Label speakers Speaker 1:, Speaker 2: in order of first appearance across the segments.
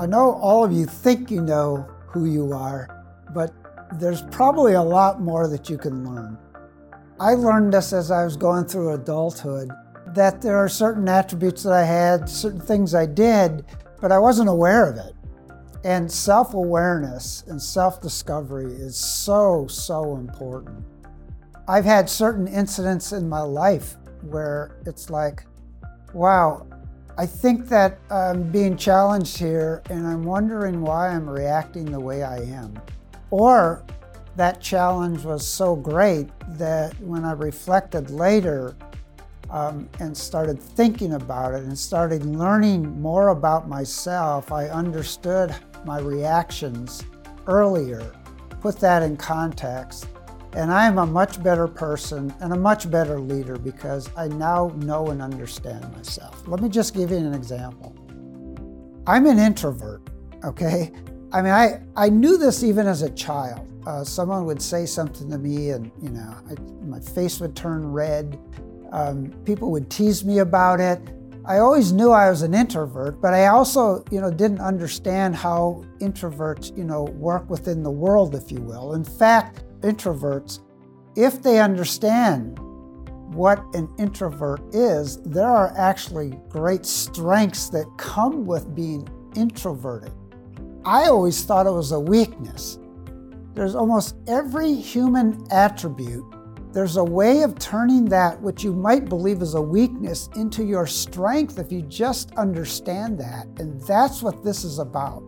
Speaker 1: I know all of you think you know who you are, but there's probably a lot more that you can learn. I learned this as I was going through adulthood that there are certain attributes that I had, certain things I did, but I wasn't aware of it. And self awareness and self discovery is so, so important. I've had certain incidents in my life where it's like, wow, I think that I'm being challenged here and I'm wondering why I'm reacting the way I am. Or that challenge was so great that when I reflected later um, and started thinking about it and started learning more about myself, I understood my reactions earlier, put that in context, and I am a much better person and a much better leader because I now know and understand myself. Let me just give you an example. I'm an introvert, okay? I mean, I, I knew this even as a child. Uh, someone would say something to me, and you know, I, my face would turn red. Um, people would tease me about it. I always knew I was an introvert, but I also, you know, didn't understand how introverts, you know, work within the world, if you will. In fact, introverts, if they understand what an introvert is, there are actually great strengths that come with being introverted. I always thought it was a weakness. There's almost every human attribute. There's a way of turning that which you might believe is a weakness into your strength if you just understand that. And that's what this is about.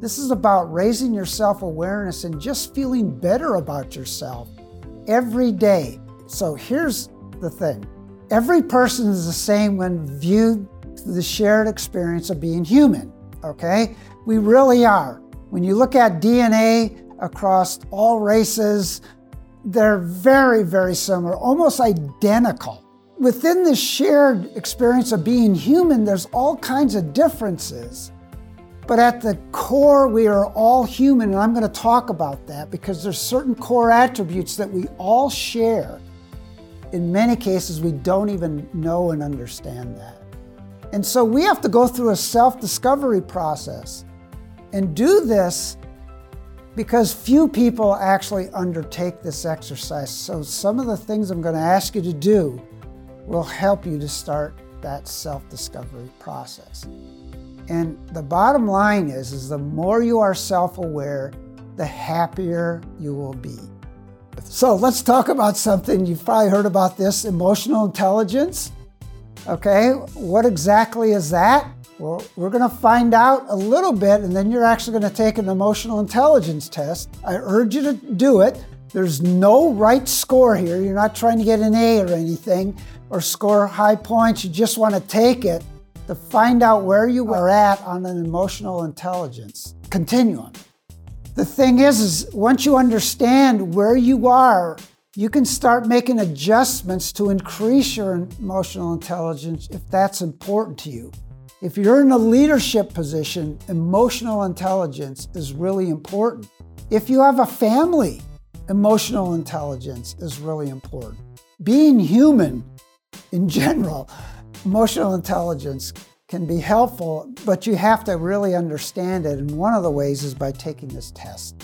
Speaker 1: This is about raising your self awareness and just feeling better about yourself every day. So here's the thing every person is the same when viewed through the shared experience of being human, okay? We really are. When you look at DNA across all races, they're very, very similar, almost identical. Within the shared experience of being human, there's all kinds of differences. But at the core, we are all human, and I'm going to talk about that because there's certain core attributes that we all share. In many cases, we don't even know and understand that. And so we have to go through a self discovery process and do this because few people actually undertake this exercise. So, some of the things I'm going to ask you to do will help you to start that self discovery process. And the bottom line is, is the more you are self-aware, the happier you will be. So let's talk about something you've probably heard about this emotional intelligence. Okay, what exactly is that? Well, we're going to find out a little bit, and then you're actually going to take an emotional intelligence test. I urge you to do it. There's no right score here. You're not trying to get an A or anything or score high points. You just want to take it to find out where you are at on an emotional intelligence continuum. The thing is, is once you understand where you are, you can start making adjustments to increase your emotional intelligence if that's important to you. If you're in a leadership position, emotional intelligence is really important. If you have a family, emotional intelligence is really important. Being human in general emotional intelligence can be helpful, but you have to really understand it. And one of the ways is by taking this test.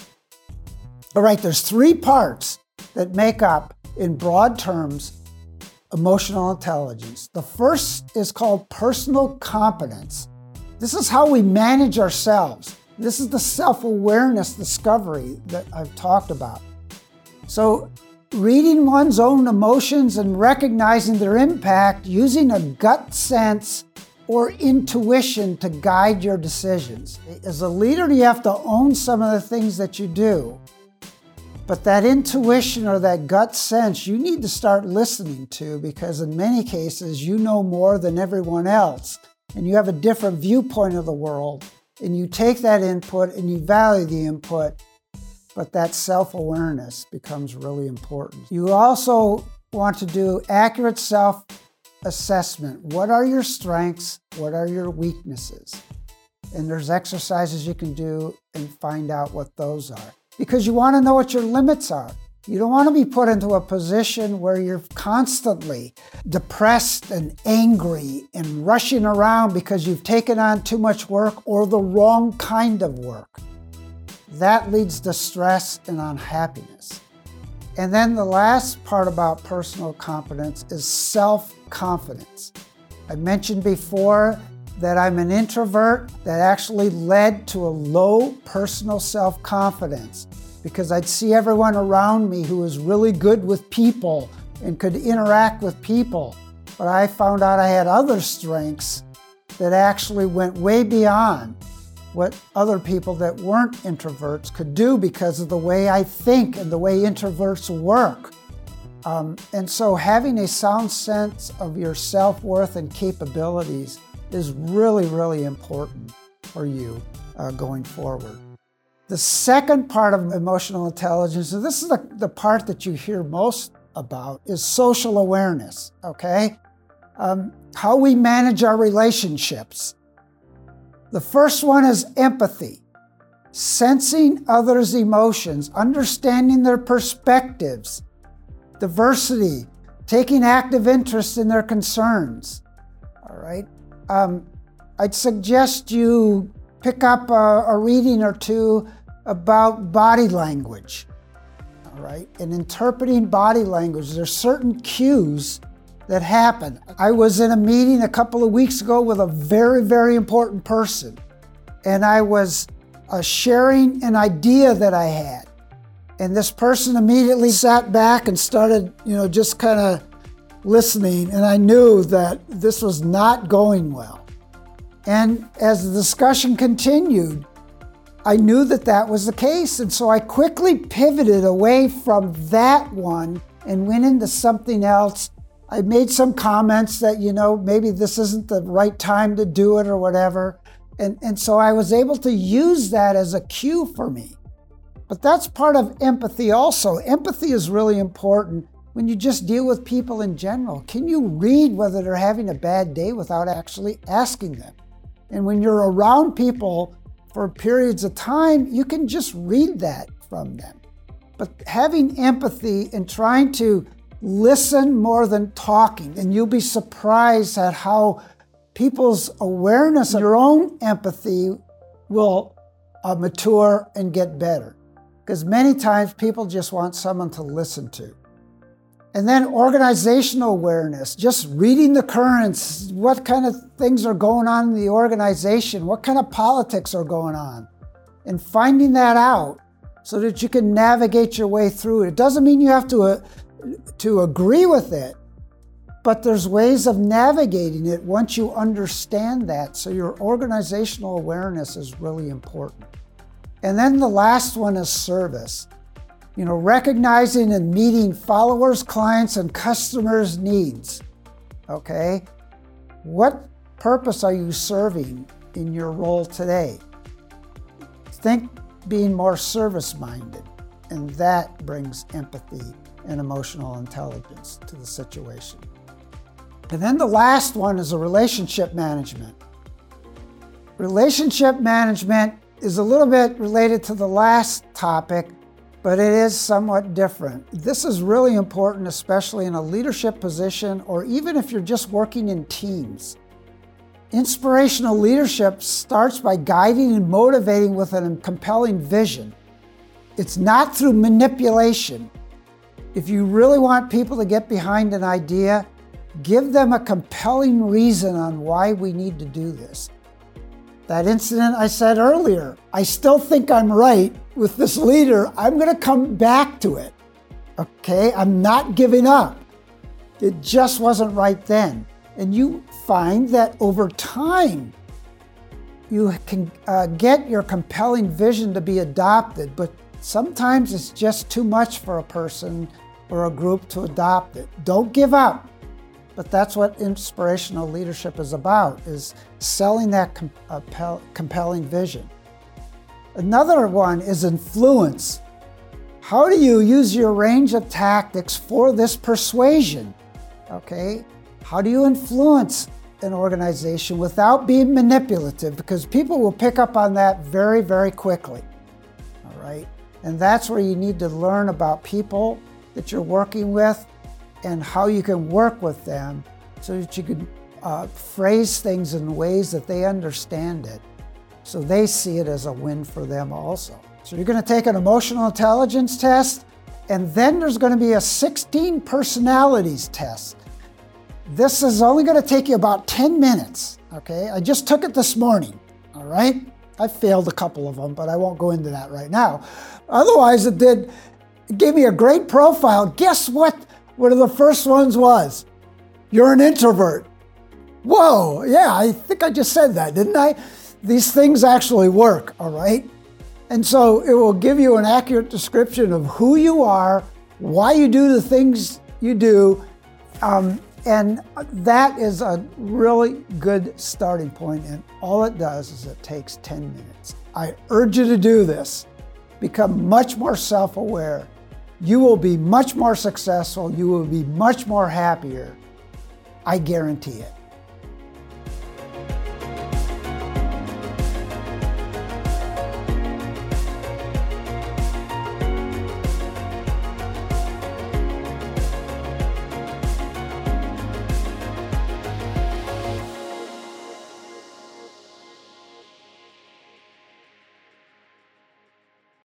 Speaker 1: All right, there's three parts that make up, in broad terms, emotional intelligence. The first is called personal competence. This is how we manage ourselves. This is the self awareness discovery that I've talked about. So, reading one's own emotions and recognizing their impact using a gut sense or intuition to guide your decisions. As a leader, you have to own some of the things that you do. But that intuition or that gut sense, you need to start listening to because, in many cases, you know more than everyone else and you have a different viewpoint of the world. And you take that input and you value the input but that self awareness becomes really important. You also want to do accurate self assessment. What are your strengths? What are your weaknesses? And there's exercises you can do and find out what those are because you want to know what your limits are. You don't want to be put into a position where you're constantly depressed and angry and rushing around because you've taken on too much work or the wrong kind of work. That leads to stress and unhappiness. And then the last part about personal confidence is self confidence. I mentioned before that I'm an introvert that actually led to a low personal self confidence because I'd see everyone around me who was really good with people and could interact with people. But I found out I had other strengths that actually went way beyond what other people that weren't introverts could do because of the way I think and the way introverts work. Um, and so, having a sound sense of your self worth and capabilities is really, really important for you uh, going forward. The second part of emotional intelligence, and this is the, the part that you hear most about, is social awareness, okay? Um, how we manage our relationships. The first one is empathy, sensing others' emotions, understanding their perspectives, diversity, taking active interest in their concerns. All right. Um, I'd suggest you pick up a, a reading or two about body language. All right. And interpreting body language, there's certain cues that happened. I was in a meeting a couple of weeks ago with a very, very important person, and I was uh, sharing an idea that I had. And this person immediately sat back and started, you know, just kind of listening, and I knew that this was not going well. And as the discussion continued, I knew that that was the case. And so I quickly pivoted away from that one and went into something else I made some comments that, you know, maybe this isn't the right time to do it or whatever. And, and so I was able to use that as a cue for me. But that's part of empathy also. Empathy is really important when you just deal with people in general. Can you read whether they're having a bad day without actually asking them? And when you're around people for periods of time, you can just read that from them. But having empathy and trying to listen more than talking, and you'll be surprised at how people's awareness of your own empathy will uh, mature and get better. Because many times people just want someone to listen to. And then organizational awareness, just reading the currents, what kind of things are going on in the organization, what kind of politics are going on, and finding that out so that you can navigate your way through it. It doesn't mean you have to uh, to agree with it, but there's ways of navigating it once you understand that. So your organizational awareness is really important. And then the last one is service. You know, recognizing and meeting followers, clients, and customers' needs. Okay? What purpose are you serving in your role today? Think being more service minded, and that brings empathy and emotional intelligence to the situation. And then the last one is a relationship management. Relationship management is a little bit related to the last topic, but it is somewhat different. This is really important, especially in a leadership position or even if you're just working in teams. Inspirational leadership starts by guiding and motivating with a compelling vision. It's not through manipulation, if you really want people to get behind an idea, give them a compelling reason on why we need to do this. That incident I said earlier, I still think I'm right with this leader. I'm going to come back to it. Okay? I'm not giving up. It just wasn't right then. And you find that over time, you can uh, get your compelling vision to be adopted, but sometimes it's just too much for a person or a group to adopt it. Don't give up. But that's what inspirational leadership is about, is selling that com- uh, compelling vision. Another one is influence. How do you use your range of tactics for this persuasion? Okay? How do you influence an organization without being manipulative? Because people will pick up on that very, very quickly. All right? And that's where you need to learn about people that you're working with and how you can work with them so that you can uh, phrase things in ways that they understand it so they see it as a win for them also. So you're going to take an emotional intelligence test, and then there's going to be a 16 personalities test. This is only going to take you about 10 minutes, okay? I just took it this morning, all right? I failed a couple of them, but I won't go into that right now. Otherwise, it did it gave me a great profile. Guess what? One of the first ones was, you're an introvert. Whoa, yeah, I think I just said that, didn't I? These things actually work, all right? And so it will give you an accurate description of who you are, why you do the things you do, um, and that is a really good starting point. And all it does is it takes 10 minutes. I urge you to do this. Become much more self aware. You will be much more successful. You will be much more happier. I guarantee it.